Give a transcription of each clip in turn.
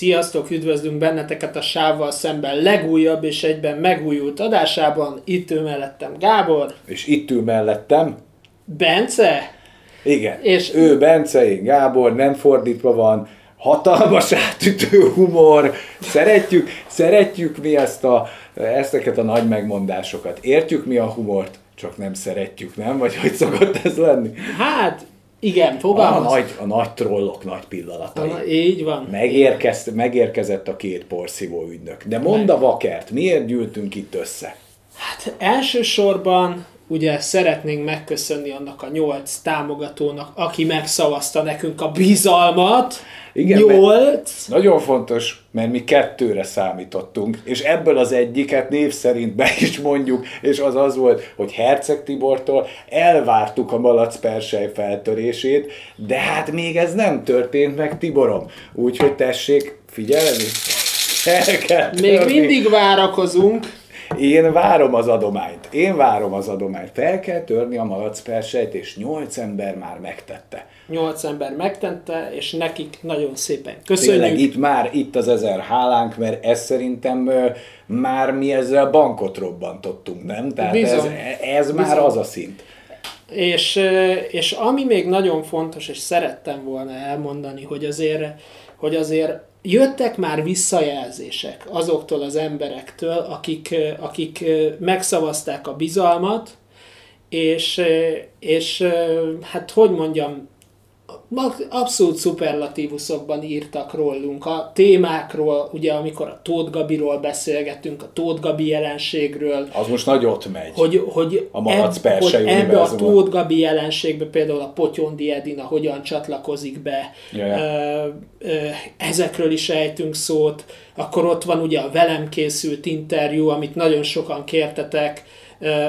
Sziasztok, üdvözlünk benneteket a sávval szemben legújabb és egyben megújult adásában. Itt ő mellettem Gábor. És itt ül mellettem. Bence. Igen. És ő Bence, én Gábor, nem fordítva van. Hatalmas átütő humor. Szeretjük, szeretjük mi ezt a, ezteket a nagy megmondásokat. Értjük mi a humort, csak nem szeretjük, nem? Vagy hogy szokott ez lenni? Hát, igen, fogalmaz. A nagy, a nagy trollok nagy pillanatai. Na, így van. Megérkezt, megérkezett a két porszívó ügynök. De mondd a vakert, miért gyűltünk itt össze? Hát elsősorban ugye szeretnénk megköszönni annak a nyolc támogatónak, aki megszavazta nekünk a bizalmat. Igen, Nyolc. Nagyon fontos, mert mi kettőre számítottunk, és ebből az egyiket név szerint be is mondjuk, és az az volt, hogy Herceg Tibortól elvártuk a malac persely feltörését, de hát még ez nem történt meg, Tiborom. Úgyhogy tessék figyelni, Még mindig várakozunk. Én várom az adományt. Én várom az adományt. Fel kell törni a malac persejt, és nyolc ember már megtette. Nyolc ember megtette, és nekik nagyon szépen köszönjük. Tényleg itt már, itt az ezer hálánk, mert ez szerintem már mi ezzel bankot robbantottunk, nem? Tehát ez, Bizony. ez már Bizony. az a szint. És, és ami még nagyon fontos, és szerettem volna elmondani, hogy azért, hogy azért jöttek már visszajelzések azoktól az emberektől, akik, akik megszavazták a bizalmat, és, és hát hogy mondjam, abszolút szuperlatívuszokban írtak rólunk, a témákról, ugye amikor a Tóth Gabiról beszélgettünk, a Tóth Gabi jelenségről, Az most nagy ott megy. hogy, hogy, A malac persei hogy ebbe a. Tóth Gabi jelenségbe például a Potyondi Edina hogyan csatlakozik be, Ja, ja. Ö, ö, ezekről is ejtünk szót, akkor ott van ugye a velem készült interjú, amit nagyon sokan kértetek,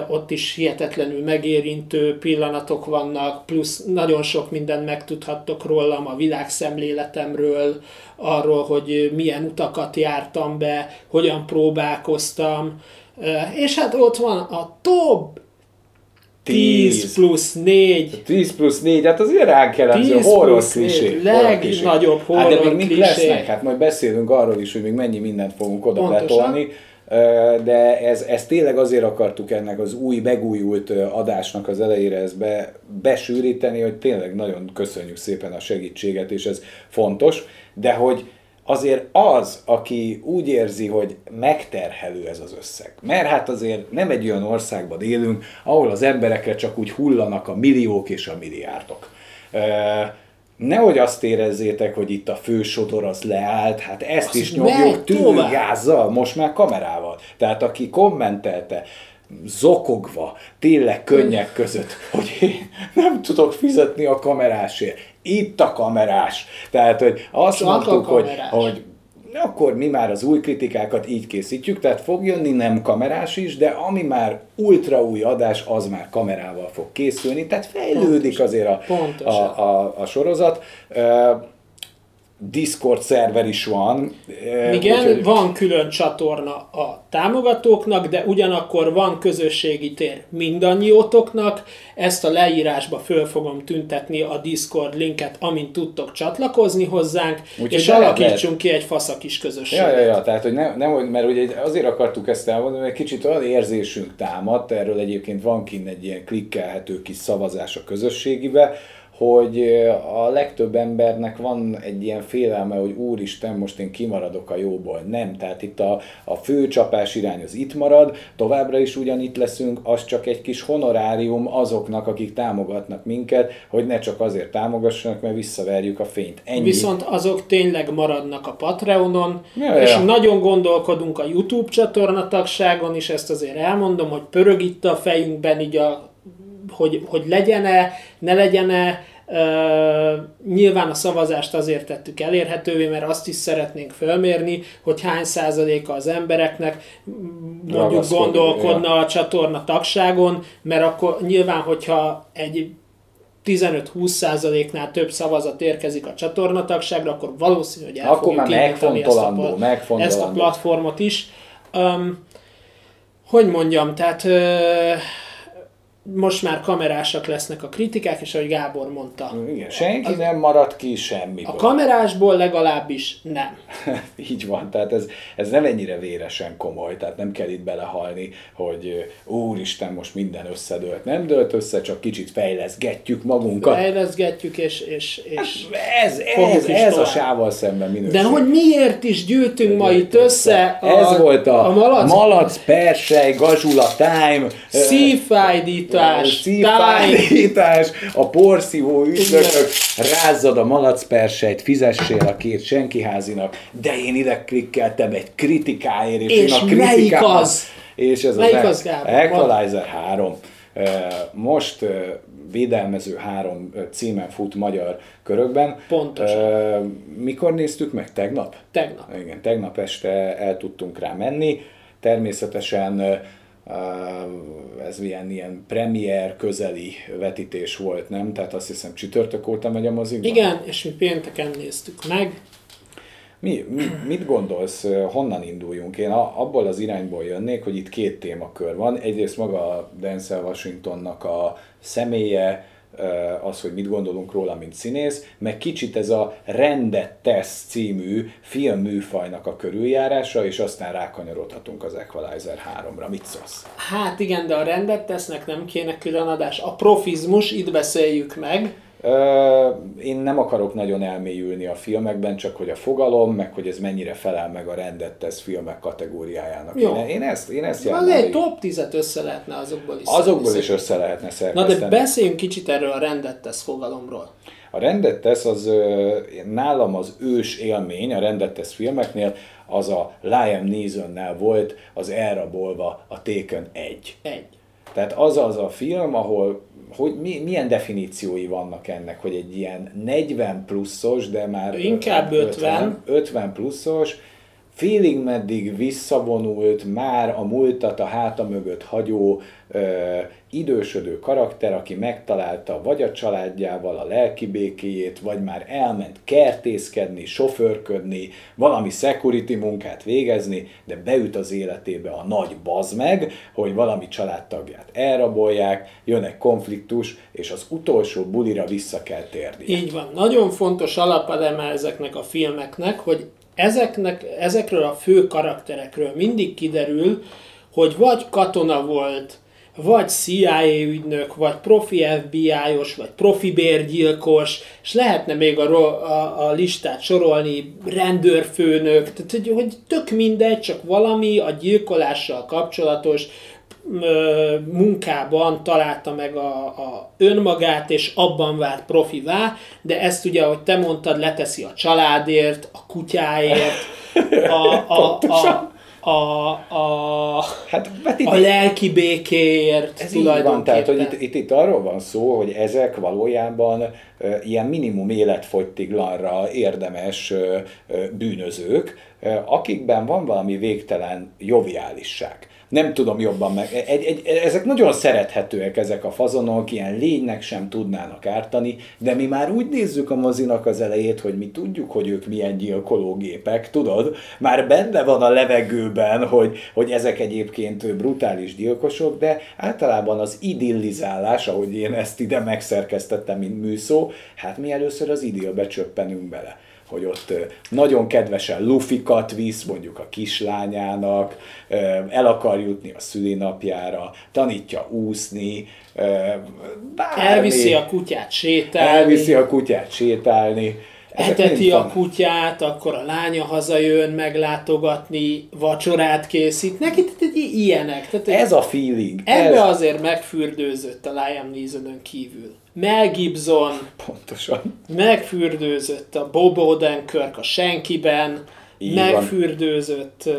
ott is hihetetlenül megérintő pillanatok vannak, plusz nagyon sok mindent megtudhattok rólam, a világszemléletemről, arról, hogy milyen utakat jártam be, hogyan próbálkoztam, és hát ott van a top 10 Tíz. plusz 4 10 plusz 4, hát azért ránk jellemző 10 horror plusz klisé. négy, horror klisé. legnagyobb Hát de horror még mik lesznek? Hát majd beszélünk arról is, hogy még mennyi mindent fogunk oda Pontosan. letolni. De ez, ez tényleg azért akartuk ennek az új, megújult adásnak az elejére ezt be, besűríteni, hogy tényleg nagyon köszönjük szépen a segítséget, és ez fontos, de hogy azért az, aki úgy érzi, hogy megterhelő ez az összeg. Mert hát azért nem egy olyan országban élünk, ahol az emberekre csak úgy hullanak a milliók és a milliárdok. Nehogy azt érezzétek, hogy itt a fősodor az leállt, hát ezt Az is nyomjuk tűrgázzal, most már kamerával. Tehát aki kommentelte, zokogva, tényleg könnyek között, hogy én nem tudok fizetni a kamerásért. Itt a kamerás. Tehát, hogy azt Csak mondtuk, hogy, hogy akkor mi már az új kritikákat így készítjük, tehát fog jönni nem kamerás is, de ami már ultra új adás, az már kamerával fog készülni, tehát fejlődik Pontosan. azért a, Pontosan. a, a, a sorozat. Discord szerver is van. ö, Igen, úgyhogy- van külön csatorna a támogatóknak, de ugyanakkor van közösségi tér mindannyiótoknak. Ezt a leírásba föl fogom tüntetni a Discord linket, amint tudtok csatlakozni hozzánk, Úgyhogy és be lehet- alakítsunk ki egy fasza kis közösséget. Ja, ja, ja, tehát hogy nem, nem, mert ugye azért akartuk ezt elmondani, mert kicsit olyan érzésünk támadt, erről egyébként van kint egy ilyen klikkelhető kis szavazás a közösségibe, hogy a legtöbb embernek van egy ilyen félelme, hogy úristen, most én kimaradok a jóból. Nem, tehát itt a, a fő csapás irány az itt marad, továbbra is ugyanitt leszünk, az csak egy kis honorárium azoknak, akik támogatnak minket, hogy ne csak azért támogassanak, mert visszaverjük a fényt. Ennyi. Viszont azok tényleg maradnak a Patreonon, Ja, és ja. nagyon gondolkodunk a YouTube csatorna tagságon is, ezt azért elmondom, hogy pörög itt a fejünkben így a, hogy, hogy legyen-e, ne legyen-e, nyilván a szavazást azért tettük elérhetővé, mert azt is szeretnénk fölmérni, hogy hány százaléka az embereknek mondjuk gondolkodna a csatorna tagságon, mert akkor nyilván, hogyha egy 15-20 százaléknál több szavazat érkezik a csatornatagságra, akkor valószínű, hogy el Akkor fogjuk már indítani ezt a, megfontolandó, megfontolandó. ezt a platformot is. Um, hogy mondjam, tehát ö, most már kamerásak lesznek a kritikák, és ahogy Gábor mondta. Igen, senki nem maradt ki semmiből. A kamerásból legalábbis nem. Így van, tehát ez, ez nem ennyire véresen komoly, tehát nem kell itt belehalni, hogy úristen, most minden összedőlt. Nem dőlt össze, csak kicsit fejleszgetjük magunkat. Fejleszgetjük, és, és, és hát ez, ez, ez a sával szemben minőség. De hogy miért is gyűltünk ma itt össze? A, ez volt a, a malac, malac persej, gazsula time, szívfájdít, Szívfájdítás, szívfájdítás, a porszívó ügynökök, rázzad a malacpersejt, fizessél a két senkiházinak, de én ide klikkeltem egy kritikáért, és, és én a kritikám, az? És ez melyik az, az Equalizer 3. Most védelmező három címen fut magyar körökben. Pontosan. Mikor néztük meg? Tegnap? Tegnap. Igen, tegnap este el tudtunk rá menni. Természetesen ez ilyen, ilyen premier közeli vetítés volt, nem? Tehát azt hiszem csütörtök óta megy a mozikban. Igen, és mi pénteken néztük meg. Mi, mi, mit gondolsz, honnan induljunk? Én abból az irányból jönnék, hogy itt két témakör van. Egyrészt maga a Denzel Washingtonnak a személye, az, hogy mit gondolunk róla, mint színész, meg kicsit ez a Rendet tesz című filmműfajnak a körüljárása, és aztán rákanyarodhatunk az Equalizer 3-ra. Mit szólsz? Hát igen, de a Rendet tesznek nem kéne külön adás. A profizmus, itt beszéljük meg. Én nem akarok nagyon elmélyülni a filmekben, csak hogy a fogalom, meg hogy ez mennyire felel meg a rendet tesz filmek kategóriájának. Jó. Én, én ezt, én ezt Az egy top 10-et össze lehetne azokból is Azokból is össze lehetne szerkeszteni. Na de beszéljünk kicsit erről a rendet tesz fogalomról. A rendet tesz az nálam az ős élmény a rendet tesz filmeknél, az a Liam neeson volt az elrabolva a Taken 1. Egy. Tehát az az a film, ahol hogy mi, milyen definíciói vannak ennek, hogy egy ilyen 40 pluszos, de már inkább 50, 50, 50 pluszos, félig meddig visszavonult, már a múltat a háta mögött hagyó ö, idősödő karakter, aki megtalálta vagy a családjával a lelki békéjét, vagy már elment kertészkedni, sofőrködni, valami security munkát végezni, de beüt az életébe a nagy bazmeg, hogy valami családtagját elrabolják, jön egy konfliktus, és az utolsó bulira vissza kell térni. Így van. Nagyon fontos alapademe ezeknek a filmeknek, hogy ezeknek, ezekről a fő karakterekről mindig kiderül, hogy vagy katona volt, vagy CIA ügynök, vagy profi FBI-os, vagy profi bérgyilkos, és lehetne még a, a, a listát sorolni, rendőrfőnök, tehát hogy, hogy tök mindegy, csak valami a gyilkolással kapcsolatos munkában találta meg a, a önmagát, és abban vált profivá, de ezt ugye, ahogy te mondtad, leteszi a családért, a kutyáért, a, a, a, a, a, hát, hát itt, a lelki békéért ez így van, tehát hogy itt, itt, itt arról van szó, hogy ezek valójában uh, ilyen minimum életfogytiglanra érdemes uh, bűnözők, uh, akikben van valami végtelen joviálisság nem tudom jobban meg. Egy, egy, ezek nagyon szerethetőek ezek a fazonok, ilyen lénynek sem tudnának ártani, de mi már úgy nézzük a mozinak az elejét, hogy mi tudjuk, hogy ők milyen gyilkológépek, tudod? Már benne van a levegőben, hogy, hogy ezek egyébként brutális gyilkosok, de általában az idillizálás, ahogy én ezt ide megszerkesztettem, mint műszó, hát mi először az idillbe csöppenünk bele hogy ott nagyon kedvesen lufikat visz mondjuk a kislányának, el akar jutni a szülinapjára, tanítja úszni, bármi. Elviszi a kutyát sétálni. Elviszi a kutyát sétálni. Eteti a kutyát, akkor a lánya hazajön meglátogatni, vacsorát készít. Neki tehát ilyenek. Tehát, ez a feeling. Ebbe ez... azért megfürdőzött a Liam neeson kívül. Mel Gibson Pontosan. megfürdőzött a Bob Odenkirk a Senkiben, így megfürdőzött uh,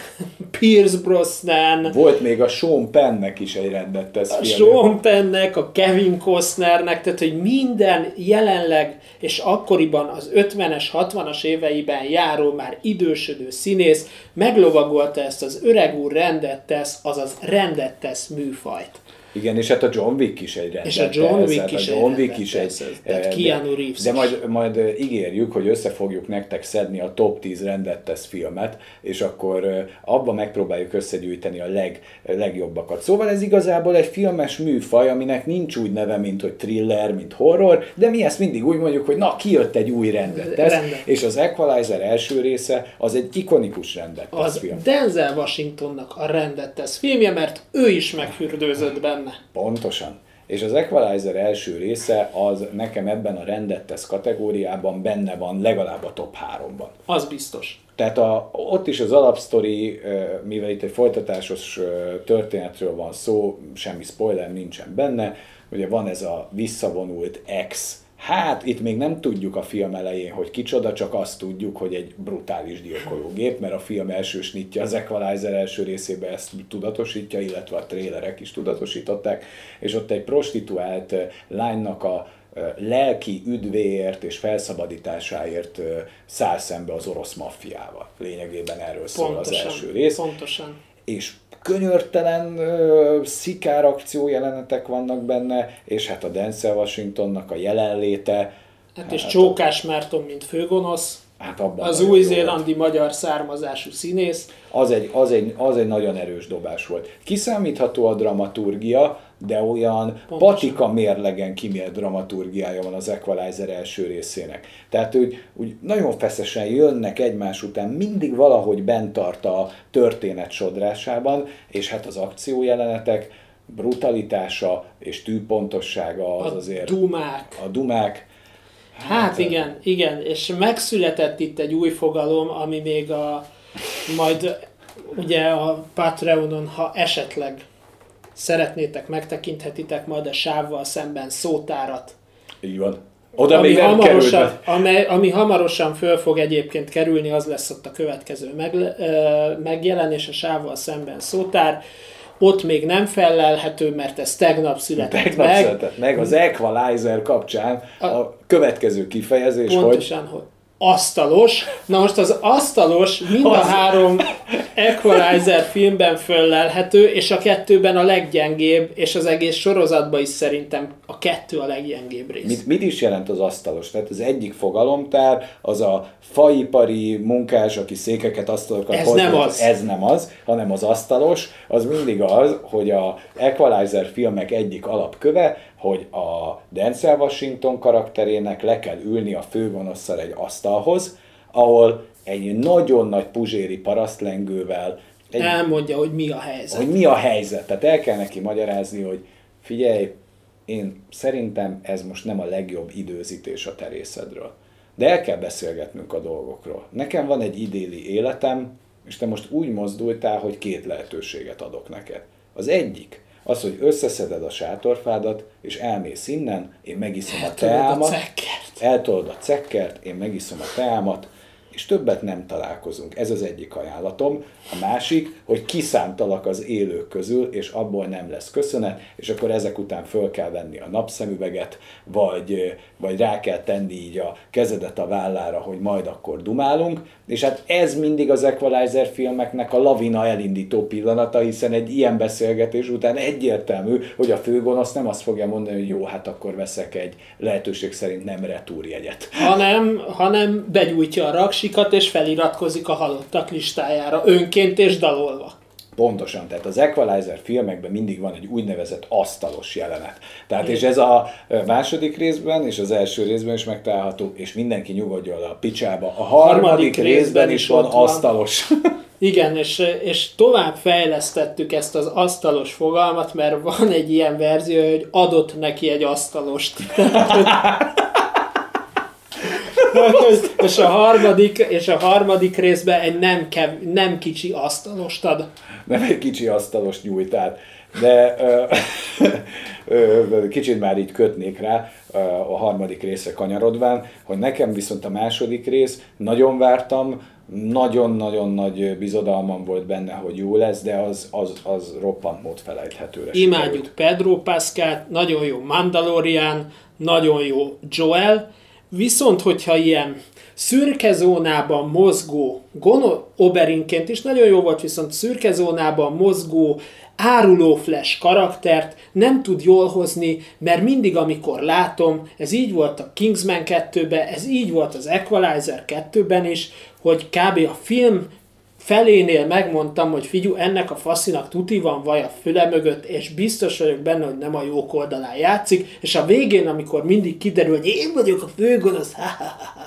Pierce Brosnan. Volt még a Sean Pennnek is egy rendet tesz A Sean Pennnek, a Kevin Costnernek, tehát hogy minden jelenleg és akkoriban az 50-es, 60-as éveiben járó már idősödő színész meglovagolta ezt az öreg úr rendet tesz, azaz rendet tesz műfajt. Igen, és hát a John Wick is egy rendet És a John tesz, Wick hát is a John Wick is egy... tesz, tehát eh, Keanu Reeves de majd, majd eh, ígérjük, hogy össze fogjuk nektek szedni a top 10 rendet tesz filmet, és akkor eh, abban megpróbáljuk összegyűjteni a leg, legjobbakat. Szóval ez igazából egy filmes műfaj, aminek nincs úgy neve, mint hogy thriller, mint horror, de mi ezt mindig úgy mondjuk, hogy na, kijött egy új rendet tesz, Rendet. és az Equalizer első része az egy ikonikus rendet tesz Az film. Denzel Washingtonnak a rendet tesz filmje, mert ő is megfürdőzött benne. Pontosan. És az Equalizer első része az nekem ebben a rendet tesz kategóriában benne van legalább a top 3-ban. Az biztos. Tehát a, ott is az alapsztori, mivel itt egy folytatásos történetről van szó, semmi spoiler nincsen benne, ugye van ez a visszavonult ex, hát itt még nem tudjuk a film elején, hogy kicsoda, csak azt tudjuk, hogy egy brutális gyilkológép, mert a film első snitja az Equalizer első részében ezt tudatosítja, illetve a trélerek is tudatosították, és ott egy prostituált lánynak a lelki üdvéért és felszabadításáért száll szembe az orosz maffiával. Lényegében erről szól az első rész. Pontosan. És könyörtelen ö, szikár akció jelenetek vannak benne, és hát a Denzel Washingtonnak a jelenléte, Hát és Csókás Márton, mint főgonosz, hát abban az új-zélandi magyar származású színész. az egy, az, egy, az egy nagyon erős dobás volt. Kiszámítható a dramaturgia, de olyan Pontosan. patika mérlegen kimért dramaturgiája van az Equalizer első részének. Tehát úgy, úgy nagyon feszesen jönnek egymás után, mindig valahogy bent tart a történet sodrásában, és hát az akciójelenetek brutalitása és tűpontossága az A azért dumák. a dumák. Hát igen, igen, és megszületett itt egy új fogalom, ami még a, majd ugye a Patreonon, ha esetleg szeretnétek, megtekinthetitek majd a sávval szemben szótárat, Így van. Oda ami még nem hamarosan, amely, ami hamarosan föl fog egyébként kerülni, az lesz ott a következő meg, ö, megjelenés, a sávval szemben szótár. Ott még nem felelhető, mert ez tegnap született Tegnap meg. született meg az Equalizer kapcsán a következő kifejezés, hogy Pontosan, hogy asztalos. Na most az asztalos mind a három Equalizer filmben föllelhető, és a kettőben a leggyengébb, és az egész sorozatban is szerintem a kettő a leggyengébb rész. mit, mit is jelent az asztalos? Tehát az egyik fogalomtár az a faipari munkás, aki székeket, asztalokat Ez hoz, nem az. Ez nem az, hanem az asztalos, az mindig az, hogy a Equalizer filmek egyik alapköve, hogy a Denzel Washington karakterének le kell ülni a főgonosszal egy asztalhoz, ahol egy nagyon nagy puzséri parasztlengővel egy Elmondja, hogy mi a helyzet. hogy mi a helyzet. Tehát el kell neki magyarázni, hogy figyelj, én szerintem ez most nem a legjobb időzítés a terészedről. De el kell beszélgetnünk a dolgokról. Nekem van egy idéli életem, és te most úgy mozdultál, hogy két lehetőséget adok neked. Az egyik, az, hogy összeszeded a sátorfádat, és elmész innen, én megiszom a Eltolod a teámat, cekkert. eltolod a cekkert, én megiszom a teámat, és többet nem találkozunk. Ez az egyik ajánlatom. A másik, hogy kiszántalak az élők közül, és abból nem lesz köszönet, és akkor ezek után föl kell venni a napszemüveget, vagy, vagy rá kell tenni így a kezedet a vállára, hogy majd akkor dumálunk, és hát ez mindig az Equalizer filmeknek a lavina elindító pillanata, hiszen egy ilyen beszélgetés után egyértelmű, hogy a főgonosz nem azt fogja mondani, hogy jó, hát akkor veszek egy lehetőség szerint nem retúrjegyet. hanem, hanem begyújtja a raksikat, és feliratkozik a halottak listájára, önként és dalolva. Pontosan, tehát az Equalizer filmekben mindig van egy úgynevezett asztalos jelenet. Tehát és ez a második részben és az első részben is megtalálható, és mindenki nyugodjon le a picsába. A harmadik, Harmadik részben is van ott van. asztalos. Igen, és, és tovább fejlesztettük ezt az asztalos fogalmat, mert van egy ilyen verzió, hogy adott neki egy asztalost. és a harmadik, és a harmadik részben egy nem, kev, nem kicsi asztalost ad. nem egy kicsi asztalos nyújtál. De ö, ö, kicsit már így kötnék rá a harmadik részre kanyarodván, hogy nekem viszont a második rész, nagyon vártam, nagyon-nagyon nagy bizodalmam volt benne, hogy jó lesz, de az, az, az roppant mód felejthetőre Imádjuk Pedro Pascal, nagyon jó Mandalorian, nagyon jó Joel, Viszont, hogyha ilyen szürke zónában mozgó, Gono Oberinként is nagyon jó volt, viszont szürke zónában mozgó, áruló flash karaktert nem tud jól hozni, mert mindig, amikor látom, ez így volt a Kingsman 2-ben, ez így volt az Equalizer 2-ben is, hogy kb. a film felénél megmondtam, hogy figyú, ennek a faszinak tuti van vaj a füle mögött, és biztos vagyok benne, hogy nem a jók oldalán játszik, és a végén, amikor mindig kiderül, hogy én vagyok a főgonosz, ha, ha,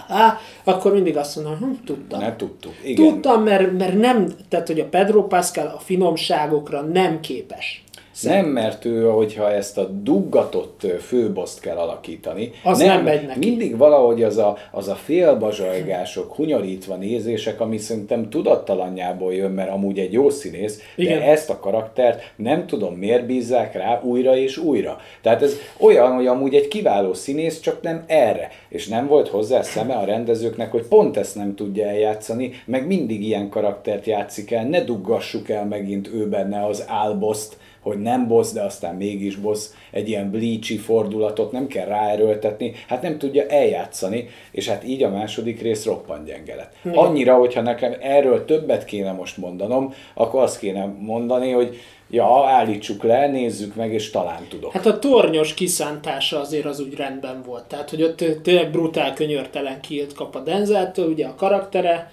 ha, ha, akkor mindig azt mondom, hm, tudtam. Ne tudtuk. Igen. Tudtam, mert, mert nem, tehát hogy a Pedro Pascal a finomságokra nem képes. Nem, mert ő, hogyha ezt a duggatott főboszt kell alakítani, Az nem megy neki. mindig valahogy az a, az a félbazsajgások, hunyarítva nézések, ami szerintem tudattalanjából jön, mert amúgy egy jó színész, Igen. de ezt a karaktert nem tudom miért bízzák rá újra és újra. Tehát ez olyan, hogy amúgy egy kiváló színész, csak nem erre. És nem volt hozzá szeme a rendezőknek, hogy pont ezt nem tudja eljátszani, meg mindig ilyen karaktert játszik el, ne duggassuk el megint ő benne az álboszt, hogy nem boss, de aztán mégis boss, egy ilyen bleachy fordulatot nem kell ráerőltetni, hát nem tudja eljátszani, és hát így a második rész roppant gyenge lett. Annyira, hogyha nekem erről többet kéne most mondanom, akkor azt kéne mondani, hogy ja, állítsuk le, nézzük meg, és talán tudok. Hát a tornyos kiszántása azért az úgy rendben volt. Tehát, hogy ott tényleg brutál könyörtelen kilt kap a Denzeltől, ugye a karaktere.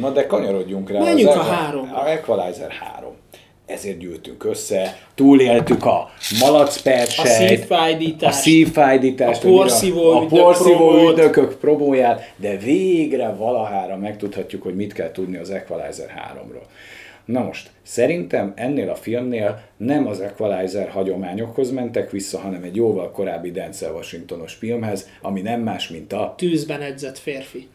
Na de kanyarodjunk rá. Menjünk a Equa- háromba. A Equalizer 3. Ezért gyűltünk össze, túléltük a malacpersejt, A szívfájdítást, a szívfájdítást, a porszívó a porszívó ügynökök promóját, de végre valahára megtudhatjuk, hogy mit kell tudni az Equalizer 3-ról. Na most, szerintem ennél a filmnél nem az Equalizer hagyományokhoz mentek vissza, hanem egy jóval korábbi Denzel Washingtonos filmhez, ami nem más, mint a Tűzben edzett férfi.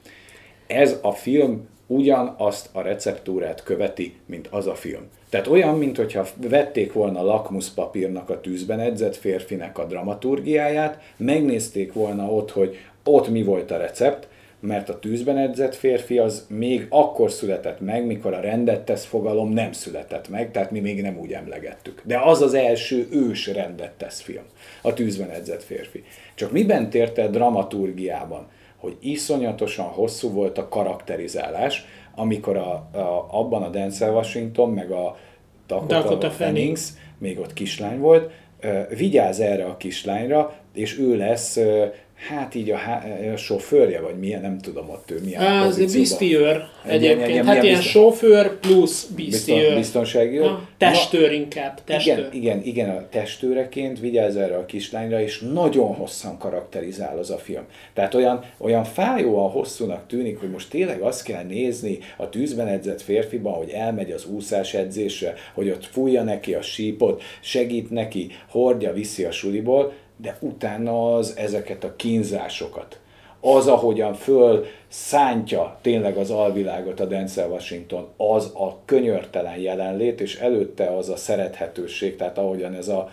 ez a film ugyanazt a receptúrát követi, mint az a film. Tehát olyan, mintha vették volna lakmuszpapírnak a tűzben edzett férfinek a dramaturgiáját, megnézték volna ott, hogy ott mi volt a recept, mert a tűzben edzett férfi az még akkor született meg, mikor a rendet tesz fogalom nem született meg, tehát mi még nem úgy emlegettük. De az az első ős rendet tesz film, a tűzben edzett férfi. Csak miben tért el dramaturgiában? hogy iszonyatosan hosszú volt a karakterizálás, amikor a, a, abban a Denzel Washington, meg a Dakota, Dakota. Fanning, még ott kislány volt, vigyáz erre a kislányra, és ő lesz, hát így a, há- a sofőrje, vagy milyen, nem tudom ott ő milyen Á, Ez Egy ilyen- egyébként. ilyen- Hát milyen ilyen bizton- sofőr plusz Bizton, bisztiőr. biztonsági őr. Testőr inkább, testőr. Igen, igen, igen, a testőreként vigyáz erre a kislányra, és nagyon hosszan karakterizál az a film. Tehát olyan, olyan fájóan hosszúnak tűnik, hogy most tényleg azt kell nézni a tűzben edzett férfiban, hogy elmegy az úszás edzésre, hogy ott fújja neki a sípot, segít neki, hordja, viszi a suliból, de utána az ezeket a kínzásokat, az, ahogyan föl szántja tényleg az alvilágot a Denzel Washington, az a könyörtelen jelenlét, és előtte az a szerethetőség, tehát ahogyan ez a,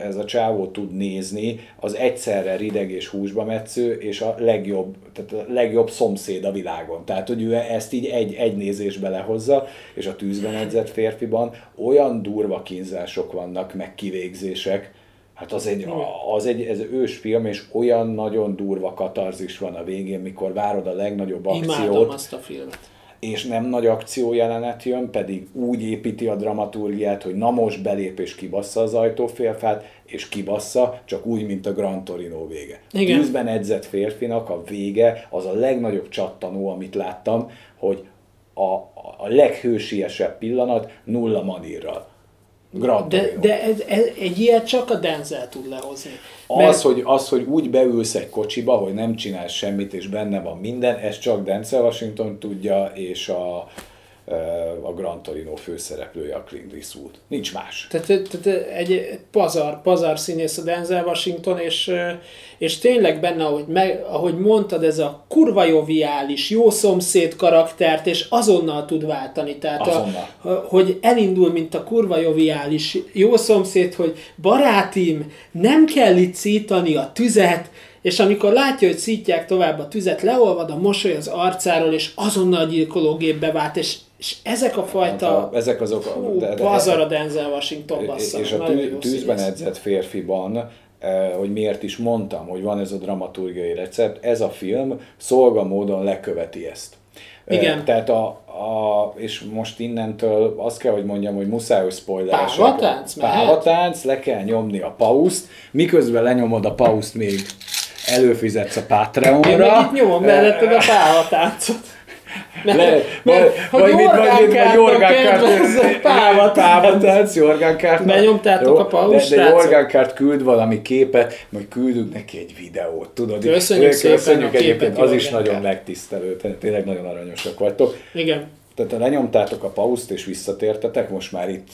ez a csávó tud nézni, az egyszerre rideg és húsba metsző, és a legjobb, tehát a legjobb szomszéd a világon. Tehát, hogy ő ezt így egy, egy nézésbe lehozza, és a tűzben edzett férfiban olyan durva kínzások vannak, meg kivégzések, Hát az egy, az egy ez ős film, és olyan nagyon durva katarzis van a végén, mikor várod a legnagyobb Imádom akciót, azt a filmet. és nem nagy akció jelenet jön, pedig úgy építi a dramaturgiát, hogy na most belép és kibassza az ajtófélfát, és kibassza, csak úgy, mint a Gran Torino vége. Igen. Tűzben edzett férfinak a vége az a legnagyobb csattanó, amit láttam, hogy a, a leghősiesebb pillanat nulla manírral. De, de ez, ez, egy ilyet csak a Denzel tud lehozni. Az, hogy, az, hogy úgy beülsz egy kocsiba, hogy nem csinálsz semmit, és benne van minden, ez csak Denzel Washington tudja, és a, a Gran Torino főszereplője a Clint Eastwood. Nincs más. Tehát, tehát egy pazar, pazar színész a Denzel Washington, és, és tényleg benne, ahogy, meg, ahogy mondtad, ez a kurva joviális, jó szomszéd karaktert, és azonnal tud váltani. Tehát, Azonnal. A, hogy elindul, mint a kurva joviális jó szomszéd, hogy barátim, nem kell itt szítani a tüzet, és amikor látja, hogy szítják tovább a tüzet, leolvad a mosoly az arcáról, és azonnal gyilkológépbe vált, és, és ezek a fajta... Hát a, ezek azok. Hú, de- de- pazar a Denzel Washington bassza. és a tű, tűzben edzett férfiban hogy miért is mondtam, hogy van ez a dramaturgiai recept, ez a film szolga módon leköveti ezt. Igen. Tehát a, a, és most innentől azt kell, hogy mondjam, hogy muszáj, hogy spoileresek. Pávatánc? Pávatánc, le kell nyomni a pauszt, miközben lenyomod a pauszt még előfizetsz a Patreonra. Én meg itt nyomom melletted a pávatáncot. Le, mert, mert, hogy Jorgánkárt Pávatánc, Jorgánkárt. Benyomtátok a paus, De, de Jorgánkárt küld valami képet, majd küldünk neki egy videót, tudod? Köszönjük, Köszönjük szépen a egyébként, képet, az is nagyon megtisztelő, tényleg nagyon aranyosak vagytok. Igen. Tehát lenyomtátok a pauszt és visszatértetek, most már itt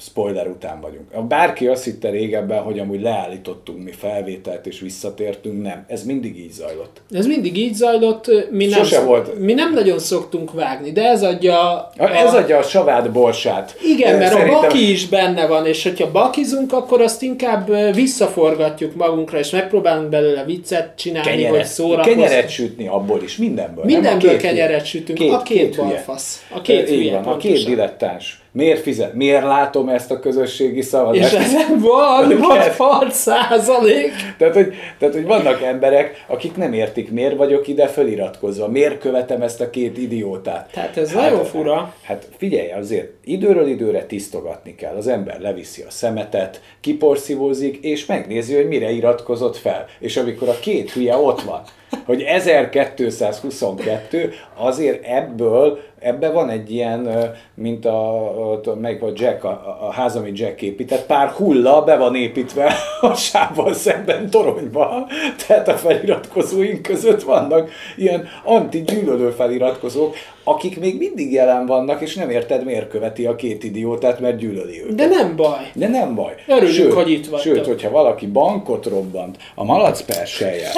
spoiler után vagyunk. Bárki azt hitte régebben, hogy amúgy leállítottunk mi felvételt és visszatértünk, nem. Ez mindig így zajlott. Ez mindig így zajlott, mi nem, Sose volt. mi nem nagyon szoktunk vágni, de ez adja... A, ez adja a savád borsát. Igen, mert Szerintem- a baki is benne van, és hogyha bakizunk, akkor azt inkább visszaforgatjuk magunkra, és megpróbálunk belőle viccet csinálni, kenyeret, szórakozni. kenyeret sütni abból is, mindenből. Mindenből A két kenyeret sütünk, a két hülye. balfasz. A két hülye, van, a két dilettáns. Miért fizet? Miért látom ezt a közösségi És szavazást? ezen van Igen. 60 százalék. Tehát hogy, tehát, hogy vannak emberek, akik nem értik, miért vagyok ide feliratkozva, miért követem ezt a két idiótát. Tehát ez nagyon fura. Hát figyelj, azért időről időre tisztogatni kell. Az ember leviszi a szemetet, kiporszívózik, és megnézi, hogy mire iratkozott fel. És amikor a két hülye ott van, hogy 1222, azért ebből, ebbe van egy ilyen, mint a, a melyik volt Jack, a, a ház, amit Jack épített, pár hulla be van építve a sávval szemben toronyba, tehát a feliratkozóink között vannak ilyen anti-gyűlölő feliratkozók, akik még mindig jelen vannak, és nem érted, miért követi a két idiótát, mert gyűlöli őket. De nem baj. De nem baj. Örülünk, hogy itt vagytok. Sőt, hogyha valaki bankot robbant a malac persejjel,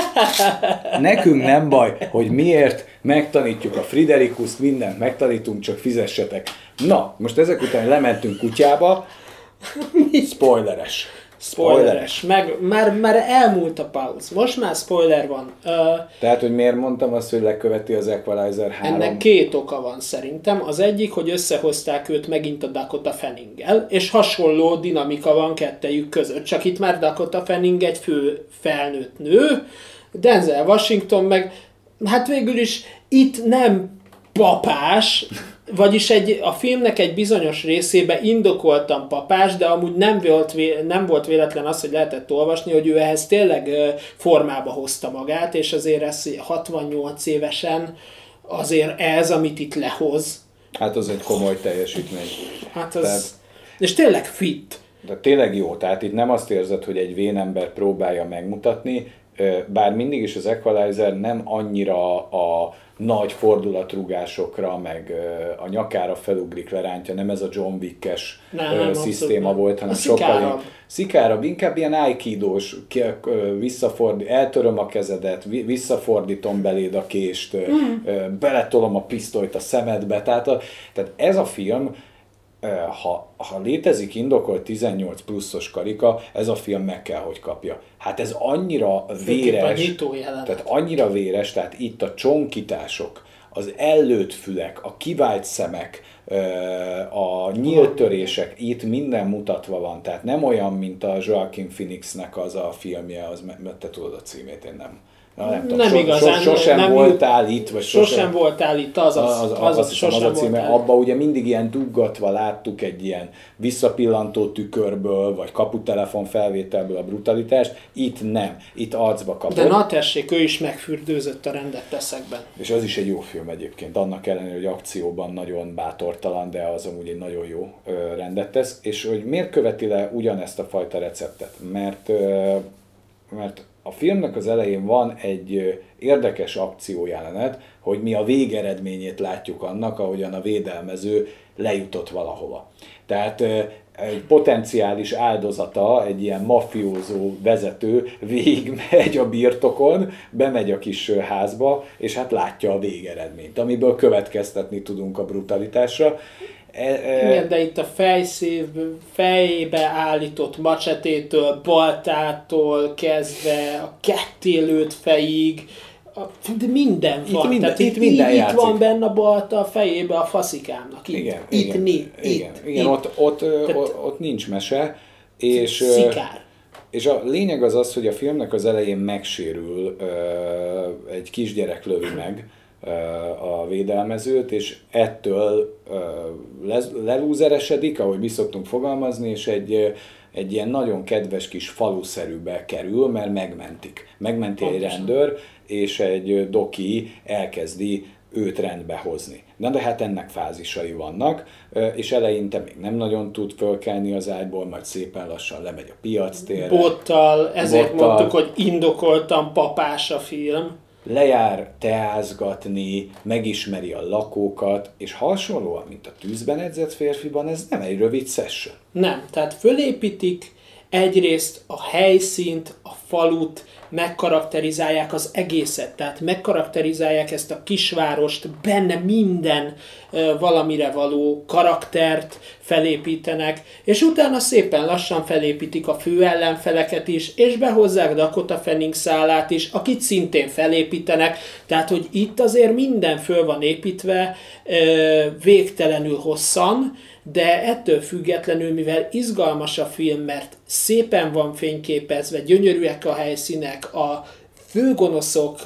nekünk nem baj, hogy miért megtanítjuk a Friderikuszt, mindent megtanítunk, csak fizessetek. Na, most ezek után lementünk kutyába, spoileres. Spoileres. Meg már, már elmúlt a pauz. Most már spoiler van. Ö, Tehát, hogy miért mondtam azt, hogy leköveti az Equalizer 3? ennek két oka van szerintem. Az egyik, hogy összehozták őt megint a Dakota Fanninggel, és hasonló dinamika van kettejük között. Csak itt már Dakota Fanning egy fő felnőtt nő, Denzel Washington meg, hát végül is itt nem papás, vagyis egy, a filmnek egy bizonyos részébe indokoltan papás, de amúgy nem volt, nem volt véletlen az, hogy lehetett olvasni, hogy ő ehhez tényleg formába hozta magát, és azért ez 68 évesen azért ez, amit itt lehoz, Hát az egy komoly teljesítmény. hát az... Tehát- És tényleg fit. De tényleg jó, tehát itt nem azt érzed, hogy egy vénember próbálja megmutatni, bár mindig is az Equalizer nem annyira a nagy fordulatrugásokra, meg a nyakára felugrik lerántja, nem ez a John Wick-es Nem, szisztéma nem. volt, hanem A sokkal szikárabb. szikárabb, inkább ilyen aikidós, visszafordi, eltöröm a kezedet, vi- visszafordítom beléd a kést, mm. beletolom a pisztolyt a szemedbe, tehát, a, tehát ez a film ha, ha létezik indokolt 18 pluszos karika, ez a film meg kell, hogy kapja. Hát ez annyira véres, tehát annyira véres, tehát itt a csonkítások, az ellőtt fülek, a kivált szemek, a nyílt törések, itt minden mutatva van. Tehát nem olyan, mint a Joaquin Phoenixnek az a filmje, az, mert te tudod a címét, én nem. Na, nem, tudom, Nem so, igazán, So, sosem nem- voltál itt, vagy Sosem voltál itt, azaz, az, az, azaz, az, hiszem, az sosem a címe, voltál. abba ugye mindig ilyen duggatva láttuk egy ilyen visszapillantó tükörből, vagy kaputelefon felvételből a brutalitást, itt nem, itt arcba kapod. De na tessék, ő is megfürdőzött a rendet teszekben. És az is egy jó film egyébként, annak ellenére, hogy akcióban nagyon bátortalan, de az amúgy egy nagyon jó rendet tesz. És hogy miért követi le ugyanezt a fajta receptet? Mert, mert a filmnek az elején van egy érdekes akciójelenet, hogy mi a végeredményét látjuk annak, ahogyan a védelmező lejutott valahova. Tehát egy potenciális áldozata, egy ilyen mafiózó vezető végig megy a birtokon, bemegy a kis házba, és hát látja a végeredményt, amiből következtetni tudunk a brutalitásra. E, e, Igen, de itt a fejszív, fejbe állított macsetétől, baltától kezdve a kettélőt fejig, a, de minden van. minden- Tehát itt minden itt, itt van benne a balta a fejébe a faszikámnak. Itt, igen, itt, igen, mi, igen, itt, igen, itt. ott, ott, Tehát- ott, ott nincs mese, és Szikár. És a lényeg az az, hogy a filmnek az elején megsérül, egy kisgyerek lövi meg a védelmezőt, és ettől lelúzeresedik, ahogy mi szoktunk fogalmazni, és egy, egy ilyen nagyon kedves kis faluszerűbe kerül, mert megmentik. Megmenti Pontosan. egy rendőr, és egy doki elkezdi őt rendbe hozni. Na de hát ennek fázisai vannak, és eleinte még nem nagyon tud fölkelni az ágyból, majd szépen lassan lemegy a piac térre. Bottal, ezért Bottal. mondtuk, hogy indokoltan papás a film. Lejár teázgatni, megismeri a lakókat, és hasonlóan, mint a tűzben edzett férfiban, ez nem egy rövid session. Nem, tehát fölépítik egyrészt a helyszínt, a falut, megkarakterizálják az egészet, tehát megkarakterizálják ezt a kisvárost, benne minden valamire való karaktert felépítenek, és utána szépen lassan felépítik a fő ellenfeleket is, és behozzák Dakota Fanning szálát is, akit szintén felépítenek, tehát hogy itt azért minden föl van építve végtelenül hosszan, de ettől függetlenül, mivel izgalmas a film, mert szépen van fényképezve, gyönyörűek a helyszínek, a főgonoszok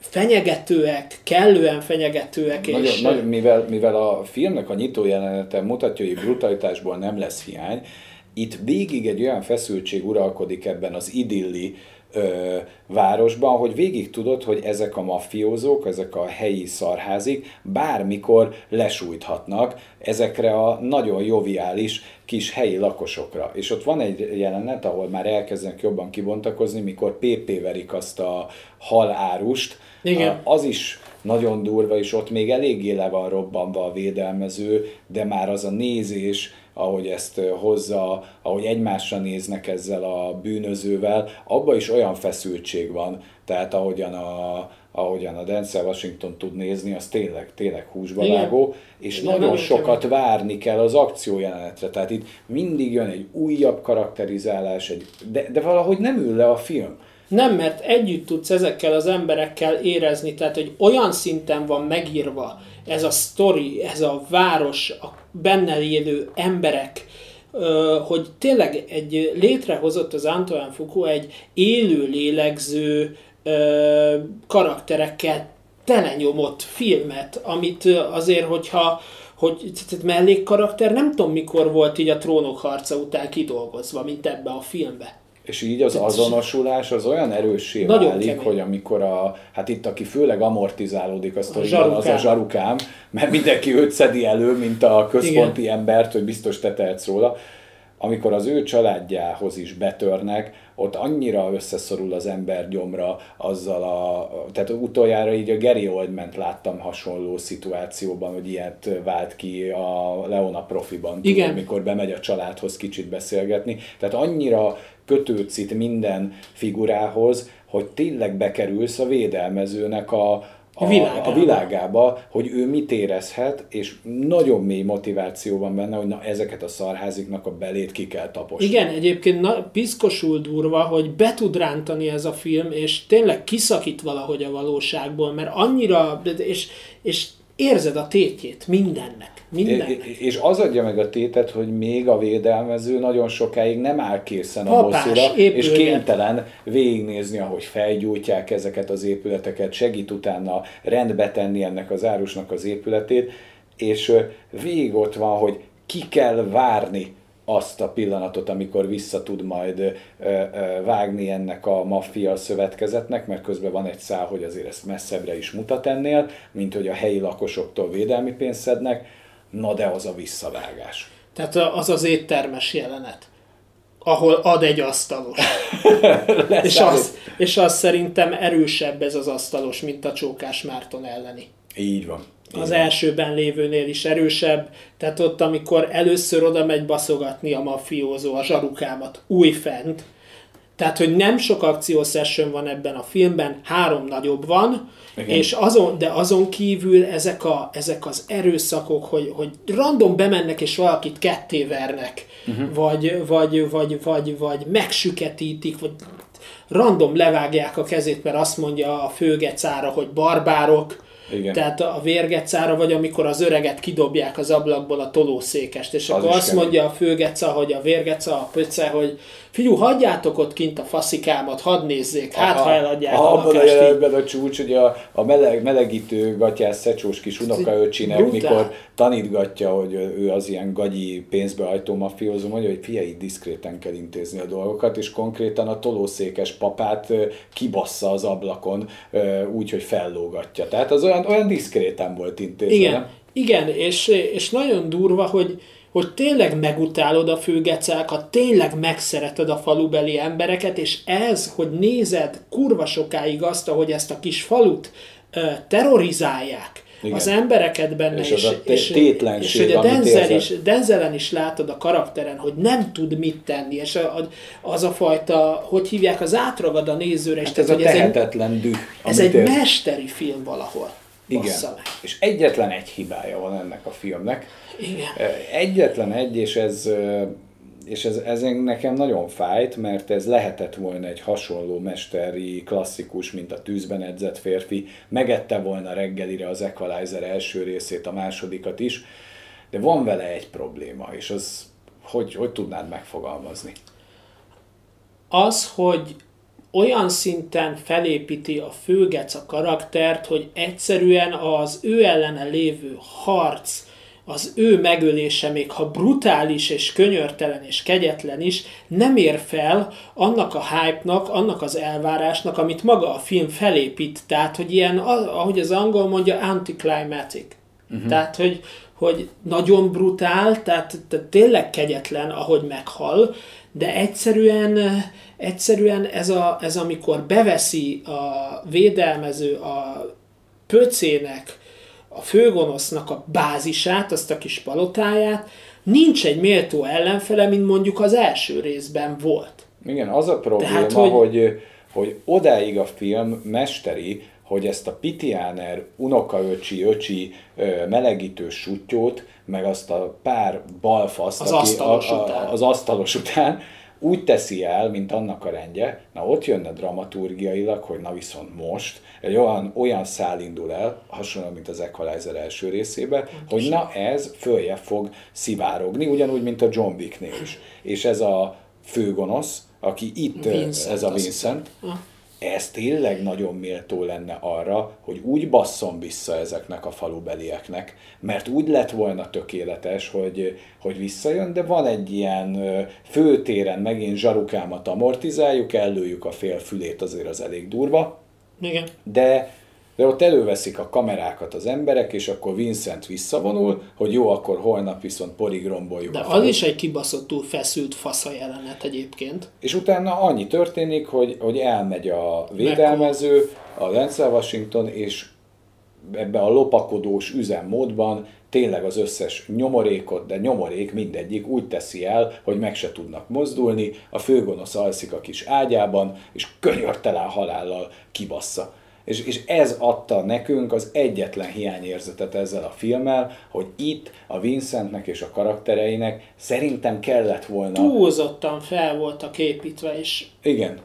fenyegetőek, kellően fenyegetőek. Nagyon, és... nagyon, mivel, mivel a filmnek a nyitó jelenete mutatja, hogy brutalitásból nem lesz hiány, itt végig egy olyan feszültség uralkodik ebben az idilli ö, városban, hogy végig tudod, hogy ezek a maffiózók, ezek a helyi szarházik bármikor lesújthatnak ezekre a nagyon joviális kis helyi lakosokra. És ott van egy jelenet, ahol már elkezdenek jobban kibontakozni, mikor PP verik azt a halárust. Igen. Az is nagyon durva, és ott még eléggé le van robbanva a védelmező, de már az a nézés, ahogy ezt hozza, ahogy egymásra néznek ezzel a bűnözővel, abban is olyan feszültség van, tehát ahogyan a, ahogyan a Denzel Washington tud nézni, az tényleg, tényleg húsba vágó, és Igen, nagyon sokat várni kell az akciójelenetre. Tehát itt mindig jön egy újabb karakterizálás, egy, de, de valahogy nem ül le a film. Nem, mert együtt tudsz ezekkel az emberekkel érezni, tehát hogy olyan szinten van megírva ez a sztori, ez a város, a benne élő emberek, hogy tényleg egy létrehozott az Antoine Foucault egy élő lélegző karakterekkel telenyomott filmet, amit azért, hogyha hogy mellékkarakter nem tudom mikor volt így a trónok harca után kidolgozva, mint ebbe a filmbe. És így az azonosulás az olyan erőssé Nagyon válik, kemény. hogy amikor a, hát itt aki főleg amortizálódik a sztoriban, az a zsarukám, mert mindenki őt szedi elő, mint a központi Igen. embert, hogy biztos te tehetsz róla. Amikor az ő családjához is betörnek, ott annyira összeszorul az ember gyomra azzal a, tehát utoljára így a Gary oldman láttam hasonló szituációban, hogy ilyet vált ki a Leona profiban, Igen. amikor bemegy a családhoz kicsit beszélgetni. Tehát annyira kötődsz itt minden figurához, hogy tényleg bekerülsz a védelmezőnek a, a, világába. a világába, hogy ő mit érezhet, és nagyon mély motiváció van benne, hogy na ezeket a szarháziknak a belét ki kell taposni. Igen, egyébként na, piszkosul durva, hogy be tud rántani ez a film, és tényleg kiszakít valahogy a valóságból, mert annyira, és, és érzed a tétjét mindennek. mindennek. És az adja meg a tétet, hogy még a védelmező nagyon sokáig nem áll készen a Papás, bosszúra, és kénytelen végignézni, ahogy felgyújtják ezeket az épületeket, segít utána rendbe tenni ennek az árusnak az épületét, és végig ott van, hogy ki kell várni azt a pillanatot, amikor vissza tud majd ö, ö, vágni ennek a maffia szövetkezetnek, mert közben van egy szál, hogy azért ezt messzebbre is mutat ennél, mint hogy a helyi lakosoktól védelmi pénzt szednek, na de az a visszavágás. Tehát az az éttermes jelenet, ahol ad egy asztalos. és, az, és az szerintem erősebb ez az asztalos, mint a Csókás Márton elleni. Így van az elsőben lévőnél is erősebb, tehát ott, amikor először oda megy baszogatni a mafiózó a zsarukámat újfent, tehát, hogy nem sok akciószession van ebben a filmben, három nagyobb van, Igen. és azon, de azon kívül ezek, a, ezek az erőszakok, hogy, hogy random bemennek és valakit kettévernek, uh-huh. vagy, vagy, vagy, vagy, vagy megsüketítik, vagy random levágják a kezét, mert azt mondja a főgecára, hogy barbárok, Igen. Tehát a vérgecára, vagy amikor az öreget kidobják az ablakból a tolószékest, és az akkor azt kemény. mondja a főgeca, hogy a vérgeca, a pöce, hogy figyú, hagyjátok ott kint a faszikámat, hadd nézzék, hát ha eladják a, a Abban a jelenetben a csúcs, hogy a, a meleg, melegítő gatyás szecsós kis unokaöcsinek, mikor tanítgatja, hogy ő az ilyen gagyi pénzbeajtó mafiózó, mondja, hogy figyelj, diszkréten kell intézni a dolgokat, és konkrétan a tolószékes papát kibassza az ablakon, úgy, hogy fellógatja. Tehát az olyan, olyan diszkréten volt intézve. Igen, nem? igen és, és nagyon durva, hogy, hogy tényleg megutálod a főgecákat, tényleg megszereted a falubeli embereket, és ez, hogy nézed kurva sokáig azt, hogy ezt a kis falut terrorizálják, igen. az embereket benne, és, és, az a és, és hogy a Denzel is, Denzelen is látod a karakteren, hogy nem tud mit tenni, és a, az a fajta, hogy hívják, az átragad a nézőre. Hát ez tehát, a tehetetlen ez egy, düh. Ez egy mesteri film valahol. Igen. Meg. És egyetlen egy hibája van ennek a filmnek. Igen. Egyetlen egy, és ez és ez, ez nekem nagyon fájt, mert ez lehetett volna egy hasonló mesteri klasszikus, mint a tűzben edzett férfi, megette volna reggelire az Equalizer első részét, a másodikat is, de van vele egy probléma, és az hogy, hogy tudnád megfogalmazni? Az, hogy olyan szinten felépíti a főgec a karaktert, hogy egyszerűen az ő ellene lévő harc, az ő megölése, még ha brutális és könyörtelen és kegyetlen is, nem ér fel annak a hype-nak, annak az elvárásnak, amit maga a film felépít. Tehát, hogy ilyen, ahogy az angol mondja, anticlimatic. Uh-huh. Tehát, hogy, hogy nagyon brutál, tehát, tehát tényleg kegyetlen, ahogy meghal, de egyszerűen, egyszerűen ez, a, ez amikor beveszi a védelmező a pöcének, a főgonosznak a bázisát, azt a kis palotáját, nincs egy méltó ellenfele, mint mondjuk az első részben volt. Igen, az a probléma, Tehát, hogy... hogy, hogy odáig a film mesteri, hogy ezt a Pitiáner unokaöcsi, öcsi melegítő sutyót, meg azt a pár balfaszt, az, aki, asztalos a, a, az asztalos után, úgy teszi el, mint annak a rendje, na ott jönne dramaturgiailag, hogy na viszont most egy olyan, olyan szál indul el, hasonlóan, mint az Equalizer első részében, hogy na ez följe fog szivárogni, ugyanúgy, mint a John Wicknél is. És ez a főgonosz, aki itt, Vincent, ez a Vincent, ez tényleg nagyon méltó lenne arra, hogy úgy basszon vissza ezeknek a falubelieknek, mert úgy lett volna tökéletes, hogy, hogy visszajön, de van egy ilyen főtéren megint zsarukámat amortizáljuk, ellőjük a fél fülét, azért az elég durva. Igen. De de ott előveszik a kamerákat az emberek, és akkor Vincent visszavonul, hogy jó, akkor holnap viszont porig romboljuk De az is egy kibaszottul feszült fasza jelenet egyébként. És utána annyi történik, hogy, hogy elmegy a védelmező, a Denzel Washington, és ebbe a lopakodós üzemmódban tényleg az összes nyomorékot, de nyomorék mindegyik úgy teszi el, hogy meg se tudnak mozdulni, a főgonosz alszik a kis ágyában, és könyörtelen halállal kibassza. És, és ez adta nekünk az egyetlen hiányérzetet ezzel a filmmel, hogy itt a Vincentnek és a karaktereinek szerintem kellett volna... Túlzottan fel voltak építve, és... Igen.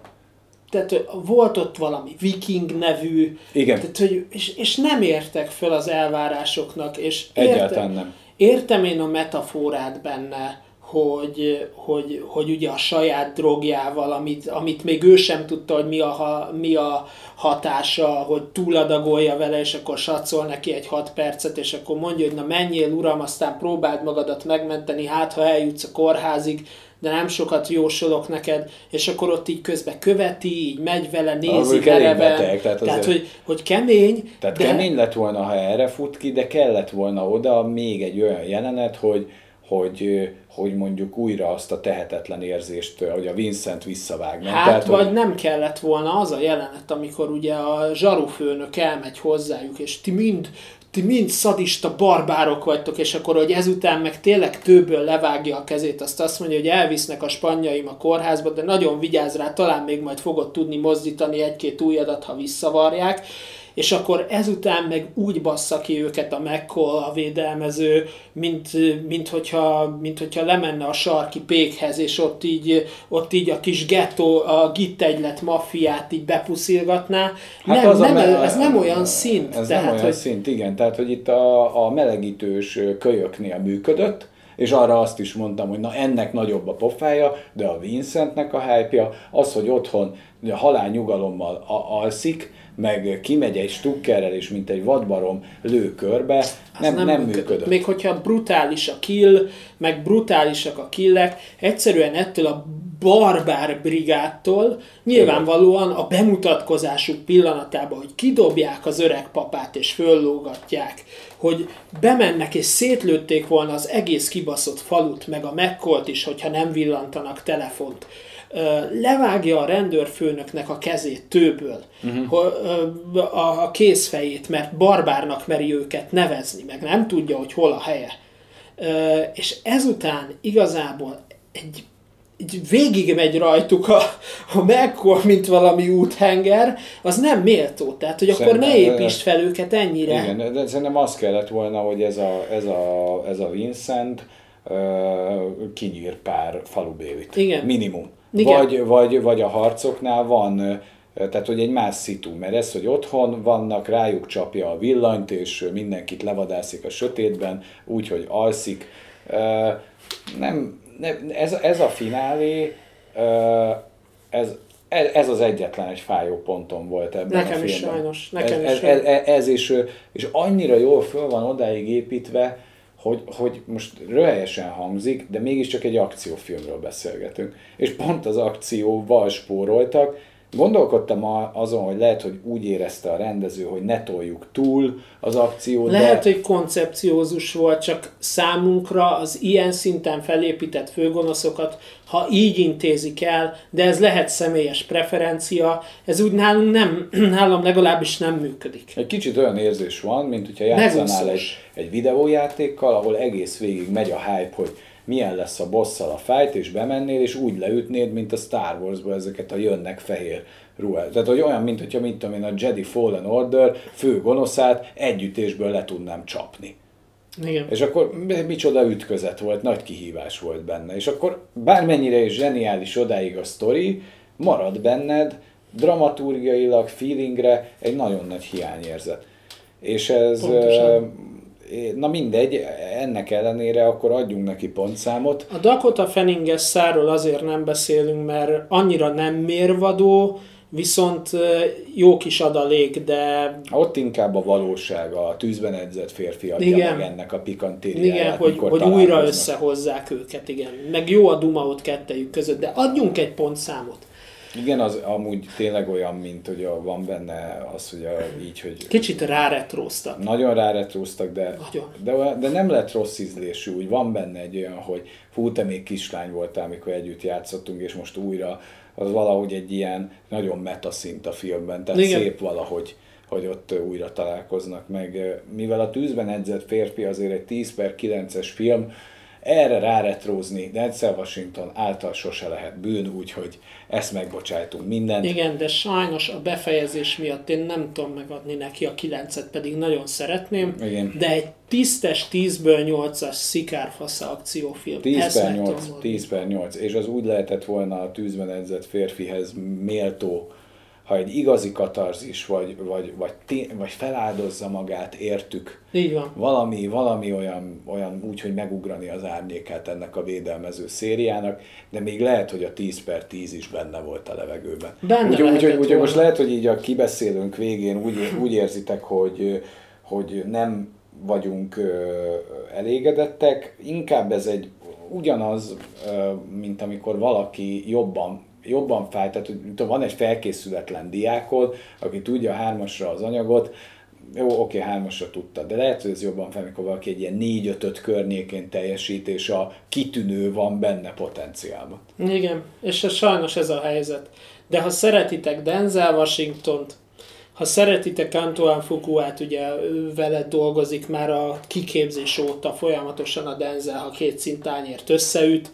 Tehát volt ott valami viking nevű, Igen. Tehát, hogy, és, és nem értek fel az elvárásoknak, és Egyáltalán nem. Értem én a metaforát benne, hogy, hogy, hogy ugye a saját drogjával, amit, amit még ő sem tudta, hogy mi a, mi a hatása, hogy túladagolja vele, és akkor satszol neki egy hat percet, és akkor mondja, hogy na menjél uram, aztán próbáld magadat megmenteni, hát ha eljutsz a kórházig, de nem sokat jósolok neked, és akkor ott így közben követi, így megy vele, nézi mereven. Beteg, tehát, tehát hogy, hogy kemény. Tehát de... kemény lett volna, ha erre fut ki, de kellett volna oda még egy olyan jelenet, hogy, hogy, hogy mondjuk újra azt a tehetetlen érzést, hogy a Vincent visszavág. Nem? Hát, Tehát, vagy hogy... nem kellett volna az a jelenet, amikor ugye a zsarufőnök elmegy hozzájuk, és ti mind ti mind szadista barbárok vagytok, és akkor, hogy ezután meg tényleg tőből levágja a kezét, azt azt mondja, hogy elvisznek a spanyaim a kórházba, de nagyon vigyáz rá, talán még majd fogod tudni mozdítani egy-két ujjadat, ha visszavarják, és akkor ezután meg úgy bassza ki őket a McCall, a védelmező, mint, mint, hogyha, mint hogyha lemenne a sarki pékhez, és ott így, ott így a kis gettó, a git egylet maffiát így bepuszilgatná. Hát nem, nem, me- ez nem olyan szint. Ez tehát, nem olyan hogy... szint, igen. Tehát, hogy itt a, a melegítős kölyöknél működött, és arra azt is mondtam, hogy na ennek nagyobb a pofája, de a Vincentnek a hype az, hogy otthon halál nyugalommal alszik, meg kimegy egy stukkerrel, és mint egy vadbarom lő körbe, nem, nem, nem működött. működött. Még hogyha brutális a kill, meg brutálisak a killek, egyszerűen ettől a barbár brigádtól nyilvánvalóan a bemutatkozásuk pillanatában, hogy kidobják az öreg papát és föllógatják, hogy bemennek és szétlőtték volna az egész kibaszott falut, meg a megkolt is, hogyha nem villantanak telefont levágja a rendőrfőnöknek a kezét tőből, uh-huh. a kézfejét, mert barbárnak meri őket nevezni, meg nem tudja, hogy hol a helye. És ezután igazából egy így végig megy rajtuk a, a megkor, mint valami úthenger, az nem méltó. Tehát, hogy akkor szerintem, ne építsd fel őket ennyire. Igen, de szerintem az kellett volna, hogy ez a, ez a, ez a Vincent uh, kinyír pár falubélit. Igen. Minimum. Igen. Vagy, vagy, vagy a harcoknál van, tehát hogy egy más szitu, mert ez, hogy otthon vannak, rájuk csapja a villanyt, és mindenkit levadászik a sötétben, úgy, hogy alszik. Nem, nem ez, ez a finálé, ez, ez az egyetlen egy fájó ponton volt ebben Nekem a filmben. is sajnos, nekem ez, is. Ez, ez, ez is, és annyira jól föl van odáig építve, hogy, hogy most röhelyesen hangzik, de mégiscsak egy akciófilmről beszélgetünk. És pont az akcióval spóroltak, Gondolkodtam azon, hogy lehet, hogy úgy érezte a rendező, hogy ne toljuk túl az akciót. Lehet, de... hogy koncepciózus volt, csak számunkra az ilyen szinten felépített főgonoszokat, ha így intézik el, de ez lehet személyes preferencia, ez úgy nálunk nem, nálam legalábbis nem működik. Egy kicsit olyan érzés van, mint hogyha játszanál egy, egy videójátékkal, ahol egész végig megy a hype, hogy milyen lesz a bosszal a fájt, és bemennél, és úgy leütnéd, mint a Star Wars-ba ezeket a jönnek fehér ruhát. Tehát, hogy olyan, mint hogyha, mint tudom én, a Jedi Fallen Order fő gonoszát együttésből le tudnám csapni. Igen. És akkor micsoda ütközet volt, nagy kihívás volt benne. És akkor bármennyire is zseniális odáig a sztori, marad benned dramaturgiailag, feelingre egy nagyon nagy hiányérzet. És ez Pontosan na mindegy, ennek ellenére akkor adjunk neki pontszámot. A Dakota fanning száról azért nem beszélünk, mert annyira nem mérvadó, viszont jó kis adalék, de... Ott inkább a valóság, a tűzben edzett férfi adja igen. meg ennek a pikantériáját. Igen, hogy, hogy újra összehozzák őket, igen. Meg jó a duma ott kettejük között, de adjunk egy pontszámot. Igen, az amúgy tényleg olyan, mint hogy a, van benne az, hogy a, így, hogy... Kicsit ráretróztak. Nagyon ráretróztak, de, de, de nem lett rossz ízlésű, úgy van benne egy olyan, hogy fú, te még kislány voltál, amikor együtt játszottunk, és most újra az valahogy egy ilyen nagyon metaszint a filmben, tehát Igen. szép valahogy hogy ott újra találkoznak meg. Mivel a tűzben edzett férfi azért egy 10 per 9-es film, erre ráretrózni Denzel Washington által sose lehet bűn, úgyhogy ezt megbocsájtunk mindent. Igen, de sajnos a befejezés miatt én nem tudom megadni neki a 9-et, pedig nagyon szeretném, Igen. de egy tisztes 10-ből 8-as szikárfasza akciófilm. 10 per 8, 10 per 8, és az úgy lehetett volna a tűzben edzett férfihez méltó ha egy igazi katarzis, vagy, vagy, vagy, té- vagy feláldozza magát, értük. Így van. Valami, valami olyan, olyan úgy, hogy megugrani az árnyékát ennek a védelmező szériának, de még lehet, hogy a 10 per 10 is benne volt a levegőben. Benne úgy, úgy, úgy, úgy, most lehet, hogy így a kibeszélőnk végén úgy, úgy érzitek, hogy, hogy nem vagyunk elégedettek, inkább ez egy ugyanaz, mint amikor valaki jobban jobban fáj, tehát hogy van egy felkészületlen diákod, aki tudja hármasra az anyagot, jó, oké, hármasra tudta, de lehet, hogy ez jobban fel, amikor valaki egy ilyen négy 5 környékén teljesít, és a kitűnő van benne potenciálban. Igen, és ez sajnos ez a helyzet. De ha szeretitek Denzel Washington-t, ha szeretitek Antoine Fuquát, ugye vele dolgozik már a kiképzés óta folyamatosan a Denzel, ha két szintányért összeüt,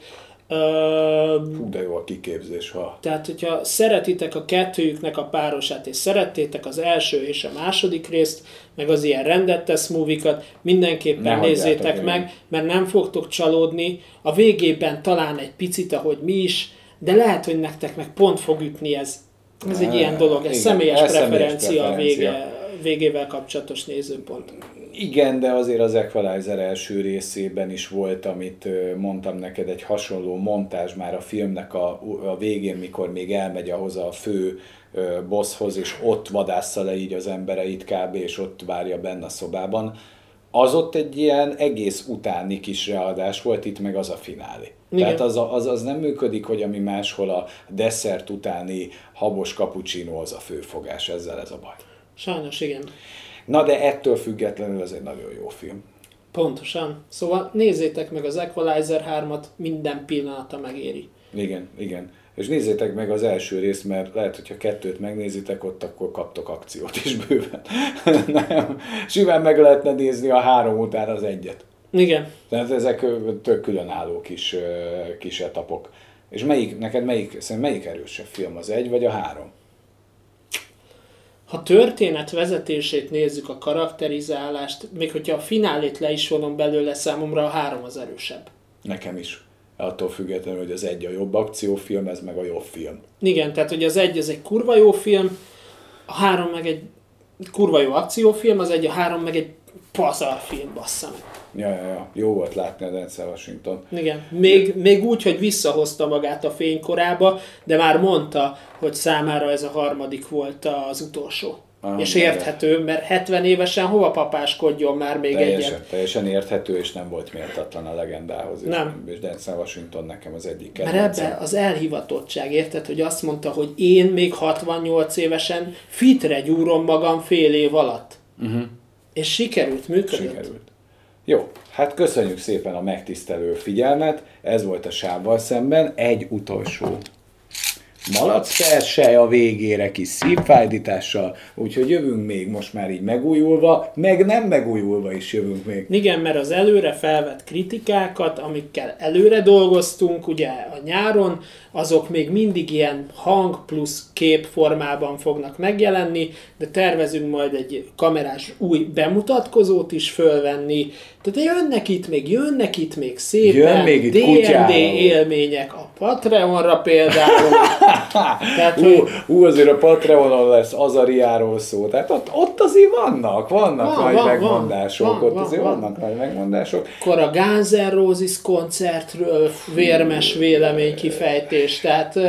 Ö, Hú, de jó a kiképzés, ha. tehát, hogyha szeretitek a kettőjüknek a párosát, és szerettétek az első és a második részt, meg az ilyen rendettes movikat, mindenképpen Ne nézzétek meg, mert nem fogtok csalódni. A végében talán egy picit, ahogy mi is, de lehet, hogy nektek meg pont fog ütni ez. Ez egy ilyen dolog, ez igen, személyes ez személyes preferencia a preferencia. vége, végével kapcsolatos nézőpont. Igen, de azért az Equalizer első részében is volt, amit mondtam neked, egy hasonló montázs már a filmnek a, a végén, mikor még elmegy ahhoz a fő bosshoz, és ott vadásza le így az embereit kb. és ott várja benne a szobában. Az ott egy ilyen egész utáni kis readás volt, itt meg az a finálé. Igen. Tehát az, a, az, az nem működik, hogy ami máshol a desszert utáni habos cappuccino az a főfogás, ezzel ez a baj. Sajnos igen. Na de ettől függetlenül ez egy nagyon jó film. Pontosan. Szóval nézzétek meg az Equalizer 3-at, minden pillanata megéri. Igen, igen. És nézzétek meg az első részt, mert lehet, hogyha kettőt megnézitek ott, akkor kaptok akciót is bőven. Nem. Simán meg lehetne nézni a három után az egyet. Igen. Tehát ezek tök különálló kis, kis etapok. És melyik, neked melyik, melyik erősebb film, az egy vagy a három? Ha történet vezetését nézzük, a karakterizálást, még hogyha a finálét le is vonom belőle, számomra a három az erősebb. Nekem is. Attól függetlenül, hogy az egy a jobb akciófilm, ez meg a jobb film. Igen, tehát hogy az egy az egy kurva jó film, a három meg egy kurva jó akciófilm, az egy a három meg egy pazar film, bassza meg. Ja, ja, ja. Jó volt látni a Denzel Washington. Igen, még, még úgy, hogy visszahozta magát a fénykorába, de már mondta, hogy számára ez a harmadik volt az utolsó. Ah, és érthető, mert 70 évesen hova papáskodjon már még Teljesen, egyet. teljesen érthető, és nem volt méltatlan a legendához. És- Nem. És Denzel Washington nekem az egyik Mert kedvencem. ebbe az elhivatottság, érted, hogy azt mondta, hogy én még 68 évesen fitre gyúrom magam fél év alatt. Uh-huh. És sikerült, működött. Sikerült. Jó, hát köszönjük szépen a megtisztelő figyelmet. Ez volt a sávval szemben. Egy utolsó malac persely a végére kis szívfájdítással, úgyhogy jövünk még most már így megújulva, meg nem megújulva is jövünk még. Igen, mert az előre felvett kritikákat, amikkel előre dolgoztunk, ugye a nyáron, azok még mindig ilyen hang plusz kép formában fognak megjelenni, de tervezünk majd egy kamerás új bemutatkozót is fölvenni. Tehát jönnek itt még, jönnek itt még szépen Jön még itt D&D kutyával. élmények a Patreonra például. Tehát, Ú, hogy ú, azért a Patreonon lesz Azariáról szó, tehát ott, ott azért vannak, vannak Van, nagy van, megmondások, van, ott van, azért van. vannak nagy megmondások. akkor a Guns Roses koncertről vérmes vélemény kifejtés, tehát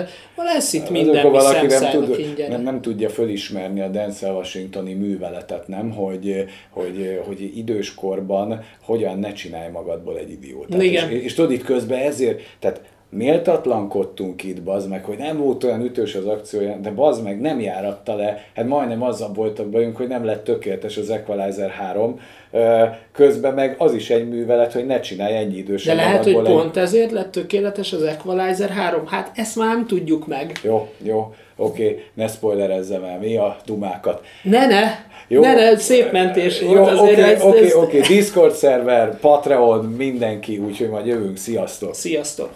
lesz itt minden, Azok, mi valaki nem, tud, nem, nem tudja fölismerni a Denzel Washingtoni műveletet, nem? Hogy, hogy, hogy időskorban hogyan ne csinálj magadból egy idiótát. Igen. És, és tudod, itt közben ezért, tehát méltatlankodtunk itt, bazd meg, hogy nem volt olyan ütős az akciója, de bazd meg nem járatta le, hát majdnem azzal voltak bajunk, hogy nem lett tökéletes az Equalizer 3, Ö, közben meg az is egy művelet, hogy ne csinálj ennyi De idősen lehet, hogy egy- pont ezért lett tökéletes az Equalizer 3. Hát ezt már nem tudjuk meg. Jó, jó, oké, ne spoilerezzem el, mi a dumákat. Ne, ne! Jó. Ne, ne, szép mentés volt Jó, azért. oké, ez, oké, ez... oké, Discord szerver, Patreon, mindenki, úgyhogy majd jövünk, sziasztok! Sziasztok!